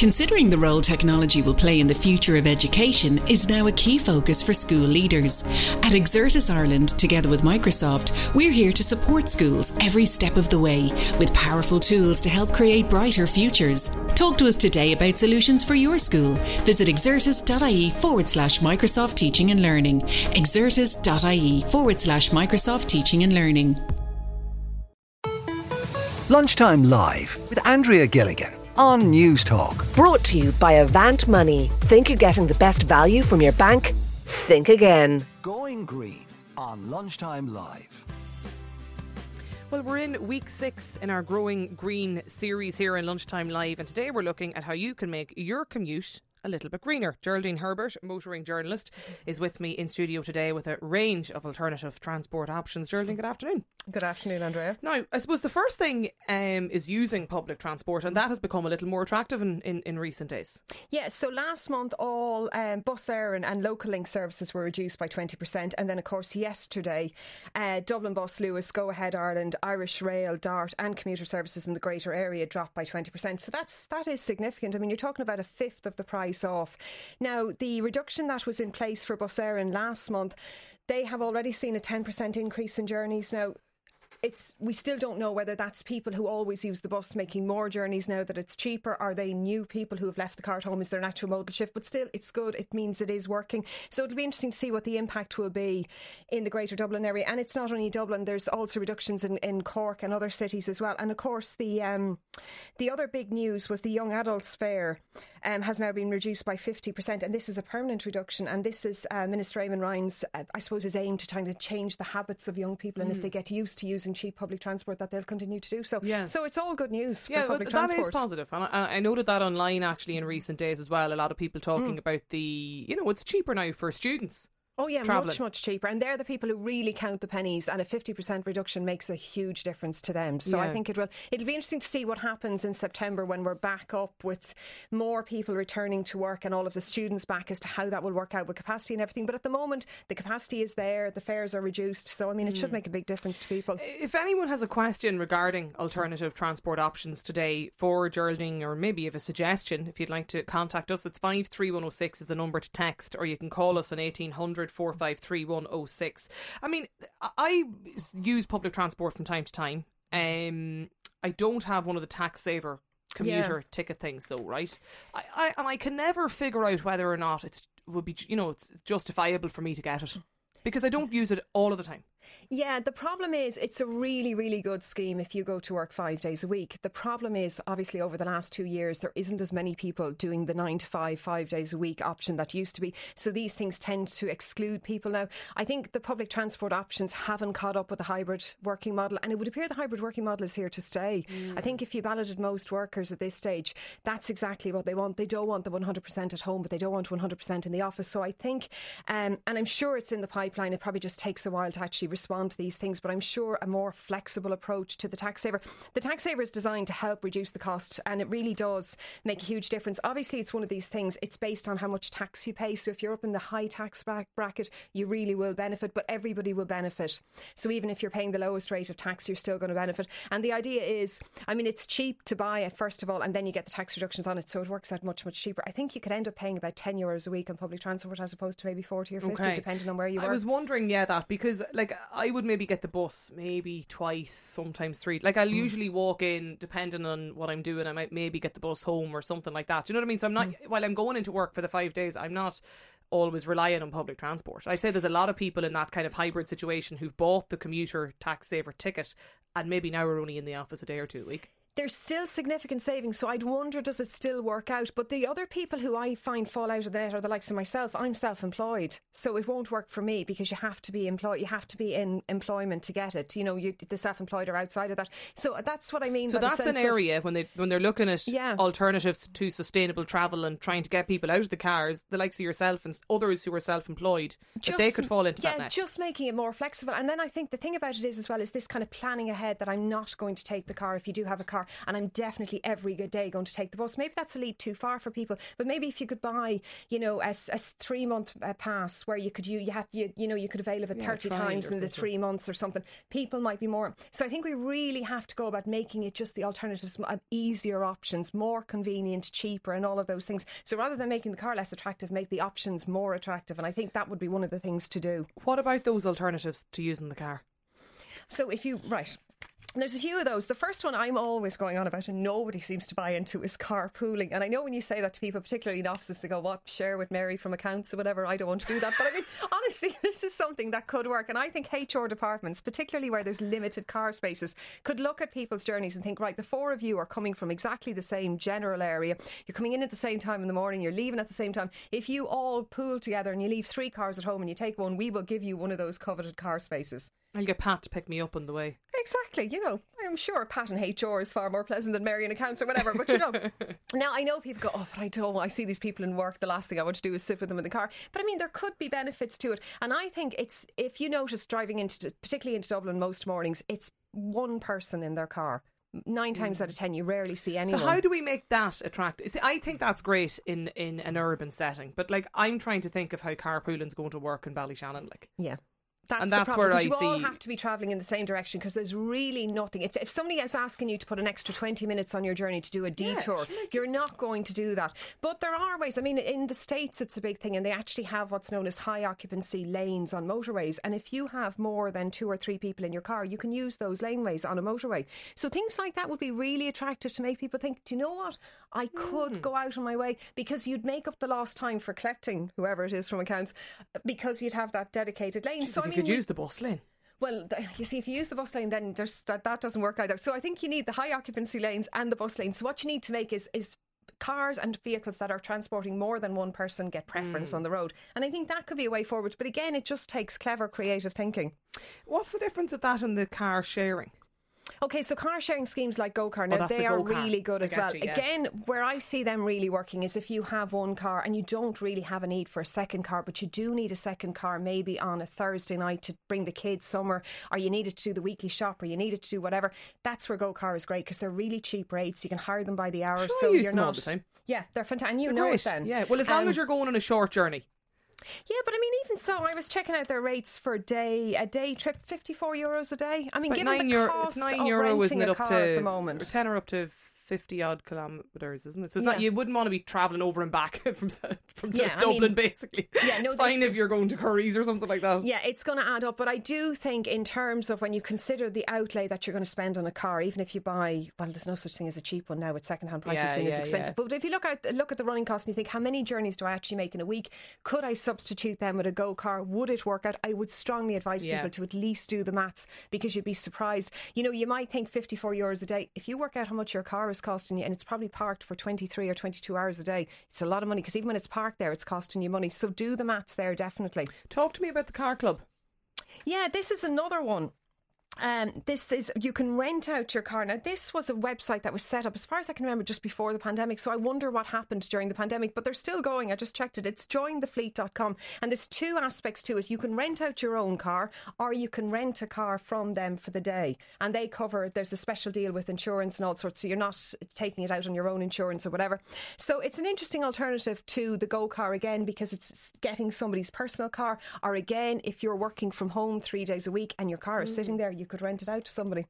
Considering the role technology will play in the future of education is now a key focus for school leaders. At Exertis Ireland, together with Microsoft, we're here to support schools every step of the way with powerful tools to help create brighter futures. Talk to us today about solutions for your school. Visit exertis.ie forward slash Microsoft Teaching and Learning. Exertis.ie forward slash Microsoft Teaching and Learning. Lunchtime Live with Andrea Gilligan on News Talk. Brought to you by Avant Money. Think you're getting the best value from your bank? Think again. Going green on Lunchtime Live. Well, we're in week six in our Growing Green series here in Lunchtime Live, and today we're looking at how you can make your commute a little bit greener. Geraldine Herbert, motoring journalist, is with me in studio today with a range of alternative transport options. Geraldine, good afternoon. Good afternoon, Andrea. Now, I suppose the first thing um, is using public transport, and that has become a little more attractive in, in, in recent days. Yes, yeah, so last month all um, Bus Éireann and, and, local link services were reduced by 20%. And then, of course, yesterday, uh, Dublin Bus, Luas, Go Ahead Ireland, Irish Rail, Dart, and commuter services in the greater area dropped by 20%. So that's that is significant. I mean, you're talking about a fifth of the price off. Now, the reduction that was in place for Bus Éireann in last month, they have already seen a 10% increase in journeys. Now, it's we still don't know whether that's people who always use the bus making more journeys now that it's cheaper. Are they new people who have left the car at home? Is there an actual modal shift? But still, it's good. It means it is working. So it'll be interesting to see what the impact will be in the Greater Dublin area. And it's not only Dublin. There's also reductions in, in Cork and other cities as well. And of course, the um, the other big news was the young adults fare um, has now been reduced by fifty percent, and this is a permanent reduction. And this is uh, Minister Eamon Ryan's, uh, I suppose, his aim to try to change the habits of young people. And mm. if they get used to using using cheap public transport that they'll continue to do so. Yeah. So it's all good news yeah, public that transport. That is positive. And I, I, noted that online actually in recent days as well. A lot of people talking mm. about the, you know, it's cheaper now for students Oh yeah, traveling. much much cheaper, and they're the people who really count the pennies, and a fifty percent reduction makes a huge difference to them. So yeah. I think it will. It'll be interesting to see what happens in September when we're back up with more people returning to work and all of the students back as to how that will work out with capacity and everything. But at the moment, the capacity is there, the fares are reduced, so I mean, it mm. should make a big difference to people. If anyone has a question regarding alternative transport options today for Geraldine, or maybe have a suggestion, if you'd like to contact us, it's five three one zero six is the number to text, or you can call us on eighteen hundred. 453 I mean, I use public transport from time to time. Um, I don't have one of the tax saver commuter yeah. ticket things though, right? I, I and I can never figure out whether or not it's would be you know it's justifiable for me to get it because I don't use it all of the time. Yeah, the problem is it's a really, really good scheme if you go to work five days a week. The problem is, obviously, over the last two years, there isn't as many people doing the nine to five, five days a week option that used to be. So these things tend to exclude people now. I think the public transport options haven't caught up with the hybrid working model, and it would appear the hybrid working model is here to stay. Mm. I think if you balloted most workers at this stage, that's exactly what they want. They don't want the 100% at home, but they don't want 100% in the office. So I think, um, and I'm sure it's in the pipeline, it probably just takes a while to actually respond to these things, but I'm sure a more flexible approach to the tax saver. The tax saver is designed to help reduce the cost, and it really does make a huge difference. Obviously, it's one of these things, it's based on how much tax you pay. So if you're up in the high tax bracket, you really will benefit, but everybody will benefit. So even if you're paying the lowest rate of tax, you're still going to benefit. And the idea is, I mean, it's cheap to buy it, first of all, and then you get the tax reductions on it. So it works out much, much cheaper. I think you could end up paying about 10 euros a week on public transport as opposed to maybe 40 or 50, okay. depending on where you are. I was wondering, yeah, that because like I would maybe get the bus maybe twice, sometimes three. Like I'll mm. usually walk in, depending on what I'm doing. I might maybe get the bus home or something like that. Do you know what I mean? So I'm not mm. while I'm going into work for the five days. I'm not always relying on public transport. I'd say there's a lot of people in that kind of hybrid situation who've bought the commuter tax saver ticket and maybe now are only in the office a day or two a week there's still significant savings. So I'd wonder, does it still work out? But the other people who I find fall out of that are the likes of myself. I'm self employed. So it won't work for me because you have to be employed. You have to be in employment to get it. You know, you, the self employed are outside of that. So that's what I mean. So that's an area that, when they when they're looking at yeah. alternatives to sustainable travel and trying to get people out of the cars, the likes of yourself and others who are self employed, that they could fall into yeah, that net. just making it more flexible. And then I think the thing about it is as well is this kind of planning ahead that I'm not going to take the car if you do have a car car, and I'm definitely every good day going to take the bus. Maybe that's a leap too far for people, but maybe if you could buy, you know, a, a three month uh, pass where you could you you had you, you know you could avail of it Yeah, thirty times in the something. three months or something. People might be more. So I think we really have to go about making it just the alternatives, uh, easier options, more convenient, cheaper, and all of those things. So rather than making the car less attractive, make the options more attractive, and I think that would be one of the things to do. What about those alternatives to using the car? So if you right. There's a few of those. The first one I'm always going on about, and nobody seems to buy into, is carpooling. And I know when you say that to people, particularly in offices, they go, "What share with Mary from accounts or whatever." I don't want to do that, but I mean, honestly, this is something that could work. And I think HR departments, particularly where there's limited car spaces, could look at people's journeys and think, right, the four of you are coming from exactly the same general area. You're coming in at the same time in the morning. You're leaving at the same time. If you all pool together and you leave three cars at home and you take one, we will give you one of those coveted car spaces. I'll get Pat to pick me up on the way. Exactly. You know, I'm sure Pat and HR is far more pleasant than Mary and accounts or whatever. But you know, now I know people go, oh, but I don't. I see these people in work. The last thing I want to do is sit with them in the car. But I mean, there could be benefits to it. And I think it's if you notice driving into, particularly into Dublin most mornings, it's one person in their car. Nine times out of ten, you rarely see anyone. So how do we make that attractive? See, I think that's great in in an urban setting, but like I'm trying to think of how carpooling's going to work in Ballyshannon. Like, Yeah. That's And the that's problem, where I you all have to be travelling in the same direction because there's really nothing. If, if somebody is asking you to put an extra 20 minutes on your journey to do a detour, you're not going to do that. But there are ways. I mean, in the States, it's a big thing, and they actually have what's known as high occupancy lanes on motorways. And if you have more than two or three people in your car, you can use those laneways on a motorway. So things like that would be really attractive to make people think, do you know what? I could Hmm. go out on my way because you'd make up the lost time for collecting whoever it is from accounts because you'd have that dedicated lane. so I mean, you could we- use the bus lane. well, you see, if you use the bus lane, then there's that, that doesn't work either. So I think you need the high occupancy lanes and the bus lanes. So what you need to make is is cars and vehicles that are transporting more than one person get preference hmm. on the road. And I think that could be a way forward. But again, it just takes clever, creative thinking. What's the difference with that and the car sharing? Okay, so car sharing schemes like GoCar now Oh, they the are really good I as well. you, yeah. Again, where I see them really working is if you have one car and you don't really have a need for a second car, but you do need a second car maybe on a Thursday night to bring the kids somewhere, or you need it to do the weekly shop, or you need it to do whatever. That's where GoCar is great because they're really cheap rates. You can hire them by the hour, Sure, so you're not. the time. Yeah, they're fantastic. And you They're know great. it then. Yeah. Well, as long Um, as you're going on a short journey. Yeah, but I mean, even so, I was checking out their rates for a day a day trip, fifty four euros a day. I mean, given nine the euro, cost it's nine of euro, renting isn't it? a Up car to at the moment, ten or up to fifty odd kilometers, isn't it? So it's Yeah. not you wouldn't want to be travelling over and back from from Yeah, Dublin, mean- basically. Yeah, no, it's fine if you're going to Curry's or something like that. Yeah, it's going to add up. But I do think, in terms of when you consider the outlay that you're going to spend on a car, even if you buy, well, there's no such thing as a cheap one now with second-hand prices Yeah, being as expensive. But if you look at look at the running costs and you think, how many journeys do I actually make in a week? Could I substitute them with a Go car? Would it work out? I would strongly advise people to at least do the maths because you'd be surprised. You know, you might think 54 euros a day. If you work out how much your car is costing you, and it's probably parked for 23 or 22 hours a day, it's a lot of money because even when it's parked there, it's costing you money. So do the maths there, definitely. Talk to me about the car club. Yeah, this is another one. Um, this is you can rent out your car. Now, this was a website that was set up, as far as I can remember, just before the pandemic. So I wonder what happened during the pandemic, but they're still going. I just checked it. It's jointhefleet.com, and there's two aspects to it. You can rent out your own car, or you can rent a car from them for the day, and they cover. There's a special deal with insurance and all sorts, so you're not taking it out on your own insurance or whatever. So it's an interesting alternative to the Go car again because it's getting somebody's personal car, or again, if you're working from home three days a week and your car is sitting there, you could rent it out to somebody.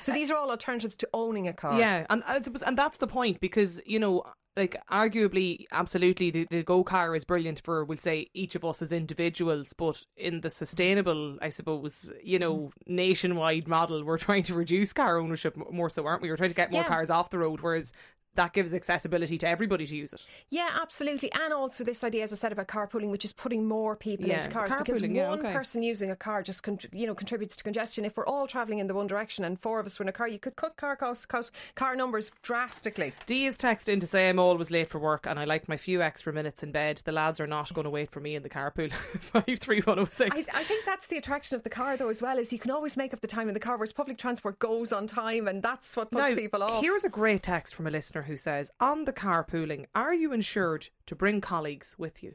So these are all alternatives to owning a car. Yeah, and uh, and that's the point because you know, like arguably, absolutely, the, the go car is brilliant for we'll say each of us as individuals, but in the sustainable, I suppose, you know, nationwide model, we're trying to reduce car ownership more so, aren't we? We're trying to get more Yeah. cars off the road, whereas that gives accessibility to everybody to use it. Yeah, absolutely. And also this idea, as I said, about carpooling, which is putting more people Yeah, into cars because one yeah, okay. person using a car just con- you know contributes to congestion. If we're all travelling in the one direction and four of us were in a car, you could cut car costs, cut car numbers drastically. D is texted in to say I'm always late for work and I like my few extra minutes in bed. The lads are not going to wait for me in the carpool. Five three one zero six. I, I think that's the attraction of the car, though, as well, is you can always make up the time in the car, whereas public transport goes on time, and that's what puts Now, people off. Here's a great text from a listener who says, On the carpooling, are you insured to bring colleagues with you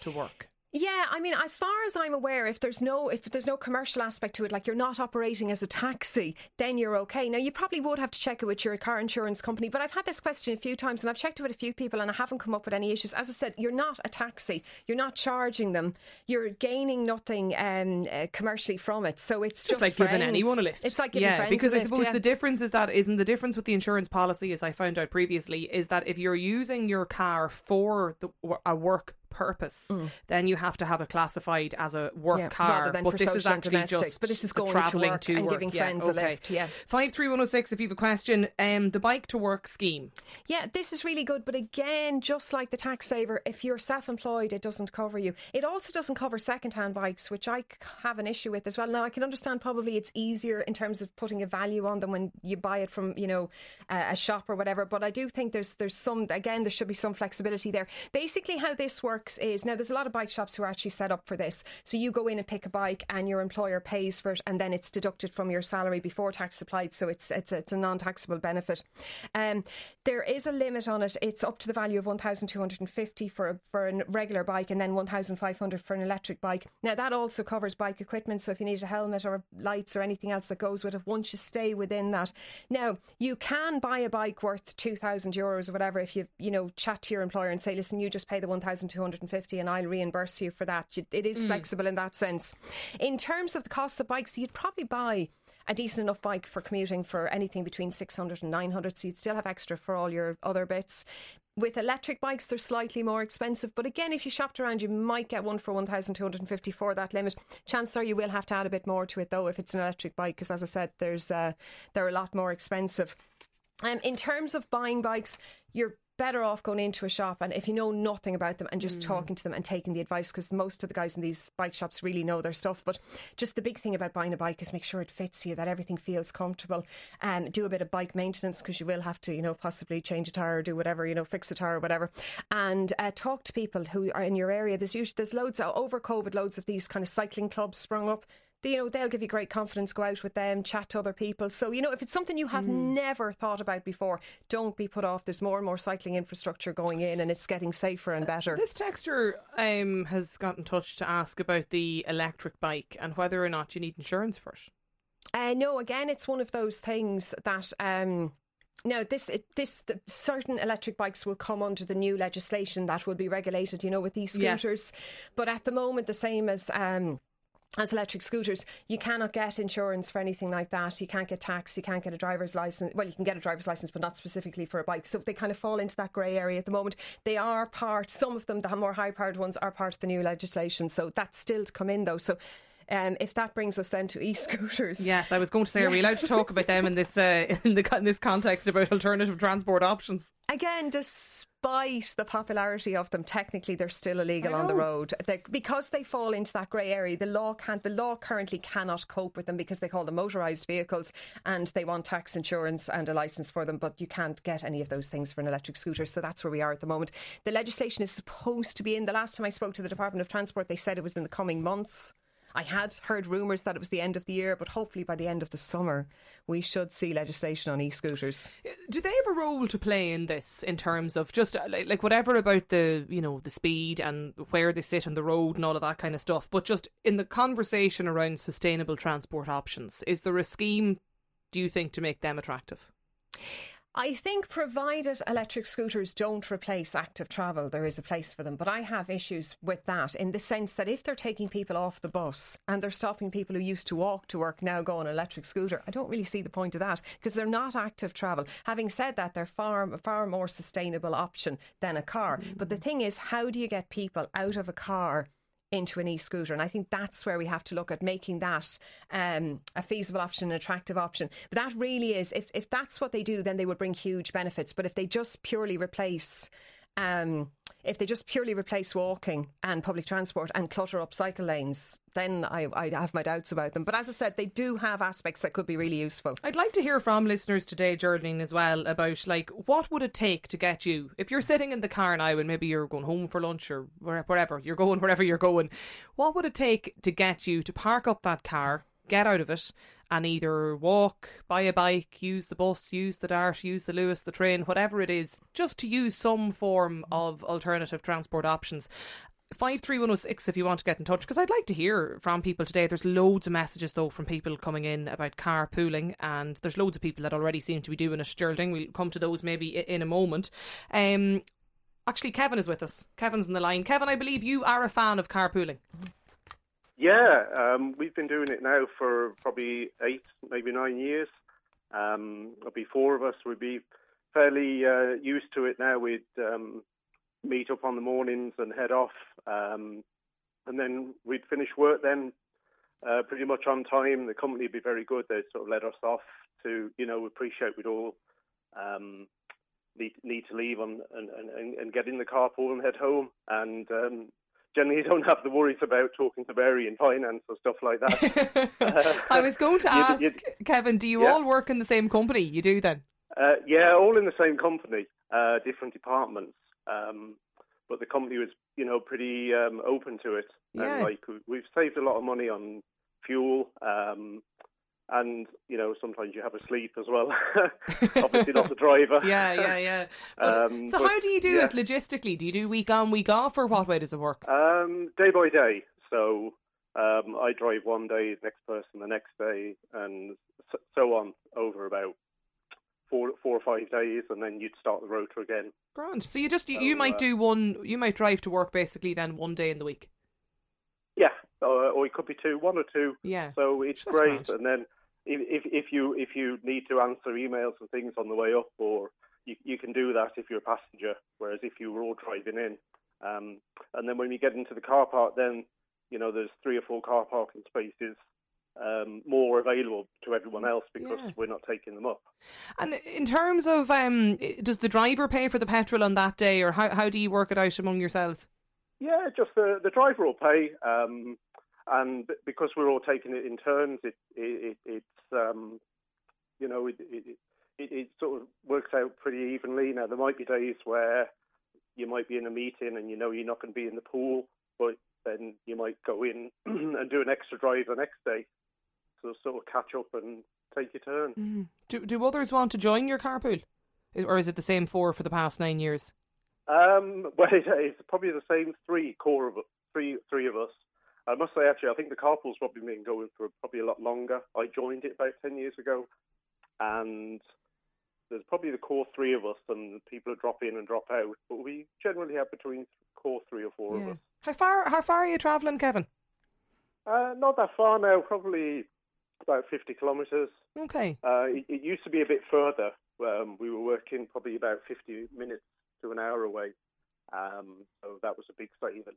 to work? Yeah, I mean, as far as I'm aware, if there's no if there's no commercial aspect to it, like you're not operating as a taxi, then you're okay. Now you probably would have to check it with your car insurance company, but I've had this question a few times and I've checked it with a few people and I haven't come up with any issues. As I said, you're not a taxi, you're not charging them, you're gaining nothing um, uh, commercially from it. So it's just, just like friends. giving anyone a lift. It's like giving yeah, friends because I lift, suppose yeah. the difference is that isn't the difference with the insurance policy, as I found out previously, is that if you're using your car for the, a work purpose, then you have to have it classified as a work Mm. Yeah, car. than but this is actually just But this is going to travelling work to and work. giving Yeah, friends a lift, yeah. five three one zero six. If you have a question, um, the bike to work scheme. Yeah, this is really good. But again, just like the tax saver, if you're self employed, it doesn't cover you. It also doesn't cover second hand bikes, which I have an issue with as well. Now, I can understand probably it's easier in terms of putting a value on them when you buy it from, you know, a, a shop or whatever. But I do think there's there's some, again, there should be some flexibility there. Basically, how this works is now there's a lot of bike shops who are actually set up for this. So you go in and pick a bike and your employer pays for it and then it's deducted from your salary before tax applied. So it's, it's, it's a non taxable benefit. Um, there is a limit on it. It's up to the value of 1,250 for a, for a regular bike and then 1,500 for an electric bike. Now that also covers bike equipment. So if you need a helmet or lights or anything else that goes with it, once you stay within that. Now you can buy a bike worth 2,000 euros or whatever if you you know chat to your employer and say, listen, you just pay the 1,250 and I'll reimburse you for that. It is flexible in that sense. In terms of the cost of bikes, you'd probably buy a decent enough bike for commuting for anything between 600 and 900 so you'd still have extra for all your other bits. With electric bikes they're slightly more expensive. But again if you shopped around you might get one for 1250 for that limit. Chances are you will have to add a bit more to it though if it's an electric bike because as i said there's uh, they're a lot more expensive. Um, in terms of buying bikes, you're better off going into a shop and if you know nothing about them and just talking to them and taking the advice because most of the guys in these bike shops really know their stuff. But just the big thing about buying a bike is make sure it fits you, that everything feels comfortable. Um, do a bit of bike maintenance because you will have to, you know, possibly change a tire or do whatever, you know, fix a tire or whatever. And uh, talk to people who are in your area. There's usually there's loads of, over COVID, loads of these kind of cycling clubs sprung up you know they'll give you great confidence go out with them chat to other people so you know if it's something you have never thought about before don't be put off there's more and more cycling infrastructure going in and it's getting safer and better This texter um, has got in touch to ask about the electric bike and whether or not you need insurance for it. Uh, no, again, it's one of those things that. Um, now, this it, this the, certain electric bikes will come under the new legislation that will be regulated. You know, with these Yes. scooters, but at the moment, the same as. Um, as electric scooters, you cannot get insurance for anything like that. You can't get tax. You can't get a driver's license. Well, you can get a driver's license, but not specifically for a bike. So they kind of fall into that grey area at the moment. They are part. Some of them, the more high-powered ones, are part of the new legislation. So that's still to come in, though. So. Um, if that brings us then to e-scooters, Yes, I was going to say, are we allowed to talk about them in this uh, in, the, in this context about alternative transport options? again, despite the popularity of them, technically they're still illegal on the road they, because they fall into that grey area. The law can't. The law currently cannot cope with them because they call them motorised vehicles, and they want tax insurance and a license for them. But you can't get any of those things for an electric scooter. So that's where we are at the moment. The legislation is supposed to be in. The last time I spoke to the Department of Transport, they said it was in the coming months. I had heard rumours that it was the end of the year, but hopefully by the end of the summer, we should see legislation on e scooters. Do they have a role to play in this in terms of just uh, like, like whatever about the you know the speed and where they sit on the road and all of that kind of stuff, but just in the conversation around sustainable transport options, is there a scheme? Do you think to make them attractive? I think, provided electric scooters don't replace active travel, there is a place for them. But I have issues with that in the sense that if they're taking people off the bus and they're stopping people who used to walk to work now go on an electric scooter, I don't really see the point of that because they're not active travel. Having said that, they're far, far more sustainable option than a car. But the thing is, how do you get people out of a car? Into an e-scooter and I think that's where we have to look at making that um, a feasible option, an attractive option. But that really is if, if that's what they do then they would bring huge benefits. But if they just purely replace um, if they just purely replace walking and public transport and clutter up cycle lanes, then I, I have my doubts about them. But as I said, they do have aspects that could be really useful. I'd like to hear from listeners today, Geraldine, as well, about like what would it take to get you if you're sitting in the car now and maybe you're going home for lunch or wherever you're going, wherever you're going. What would it take to get you to park up that car, get out of it, and either walk, buy a bike, use the bus, use the Dart, use the Luas, the train, whatever it is, just to use some form of alternative transport options. 53106 if you want to get in touch because I'd like to hear from people today. There's loads of messages though from people coming in about carpooling and there's loads of people that already seem to be doing it, Geraldine. We'll come to those maybe in a moment. Um, actually, Kevin is with us. Kevin's in the line. Kevin, I believe you are a fan of carpooling. Yeah, um, we've been doing it now for probably eight, maybe nine years. Um, there'll be four of us. We'd be fairly uh, used to it now. We'd um, meet up on the mornings and head off, um, and then we'd finish work then uh, pretty much on time. The company would be very good. They'd sort of let us off to, you know, appreciate we'd all um, need, need to leave on, and, and, and get in the carpool and head home. And um, generally, you don't have the worries about talking to Mary in finance or stuff like that. I was going to ask, You'd- Kevin, do you Yeah. all work in the same company? You do then? Uh, yeah, all in the same company, uh, different departments. Um, but the company was, you know, pretty um, open to it. Yeah. And like we- we've saved a lot of money on fuel. Um, and you know, sometimes you have a sleep as well. Obviously, not the driver. Yeah, yeah, yeah. But- Um, so, but, how do you do yeah. it logistically? Do you do week on, week off, or what way does it work? Um, day by day. So um, I drive one day, the next person the next day, and so, so on over about four, four or five days, and then you'd start the rotor again. Grand. So you just you, you might uh, do one. You might drive to work basically then one day in the week. Yeah, uh, or it could be two, one or two. Yeah. So it's That's great. grand. And then if, if if you if you need to answer emails and things on the way up, or you you can do that if you're a passenger. Whereas if you were all driving in, um, and then when you get into the car park, then you know there's three or four car parking spaces. Um, more available to everyone else because Yeah. we're not taking them up. And in terms of, um, does the driver pay for the petrol on that day, or how how do you work it out among yourselves? Yeah, just the the driver will pay, um, and because we're all taking it in turns, it, it, it it's um, you know it, it it sort of works out pretty evenly. Now there might be days where you might be in a meeting and you know you're not going to be in the pool, but then you might go in and do an extra drive the next day, so sort of catch up and take your turn. Do do others want to join your carpool, or is it the same four for the past nine years? Um, well, it- it's probably the same three core of three three of us. I must say, actually, I think the carpool's probably been going for probably a lot longer. I joined it about ten years ago, and there's probably the core three of us, and people that drop in and drop out. But we generally have between core three or four of Yeah. us. How far how far are you travelling, Kevin? Uh, not that far now, probably about fifty kilometres. Okay. Uh, it, it used to be a bit further. Um, we were working probably about 50 minutes to an hour away. Um, so that was a big saving.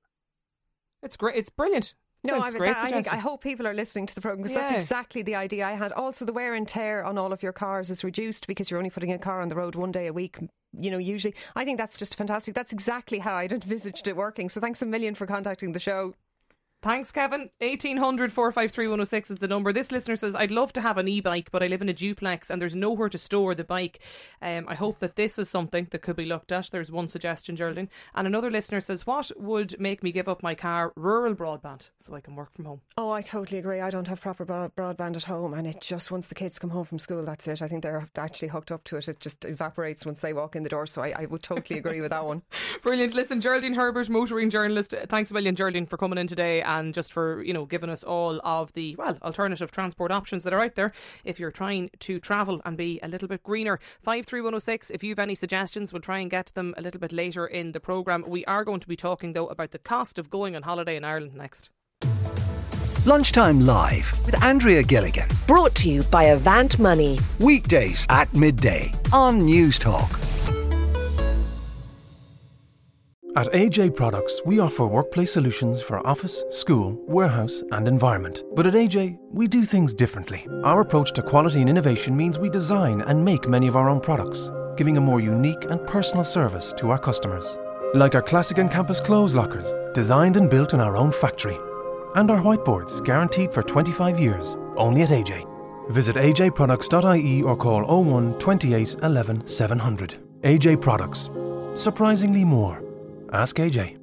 It's great. It's brilliant. No, I, great. that, I think I hope people are listening to the program because that's exactly the idea I had. Also, the wear and tear on all of your cars is reduced because you're only putting a car on the road one day a week. You know, usually, I think that's just fantastic. That's exactly how I'd envisaged it working. So, thanks a million for contacting the show. Thanks, Kevin. 1800 453 106 is the number. This listener says, I'd love to have an e bike, but I live in a duplex and there's nowhere to store the bike. Um, I hope that this is something that could be looked at. There's one suggestion, Geraldine. And another listener says, What would make me give up my car? Rural broadband, so I can work from home. Oh, I totally agree. I don't have proper broad- broadband at home, and it just once the kids come home from school, that's it. I think they're actually hooked up to it. It just evaporates once they walk in the door. So, I, I would totally agree with that one. Brilliant. Listen, Geraldine Herbert, motoring journalist. Thanks a million, Geraldine, for coming in today and just for you know giving us all of the well alternative transport options that are out there if you're trying to travel and be a little bit greener. Five three one zero six. If you've any suggestions, we'll try and get them a little bit later in the program. We are going to be talking though about the cost of going on holiday in Ireland next. Lunchtime Live with Andrea Gilligan. Brought to you by Avant Money. Weekdays at midday on News Talk. At AJ Products, we offer workplace solutions for office, school, warehouse, and environment. But at AJ, we do things differently. Our approach to quality and innovation means we design and make many of our own products, giving a more unique and personal service to our customers. Like our classic and campus clothes lockers, designed and built in our own factory. And our whiteboards, guaranteed for 25 years, only at AJ. Visit ajproducts.ie or call 01 28 11 700. AJ Products. Surprisingly more. Ask AJ.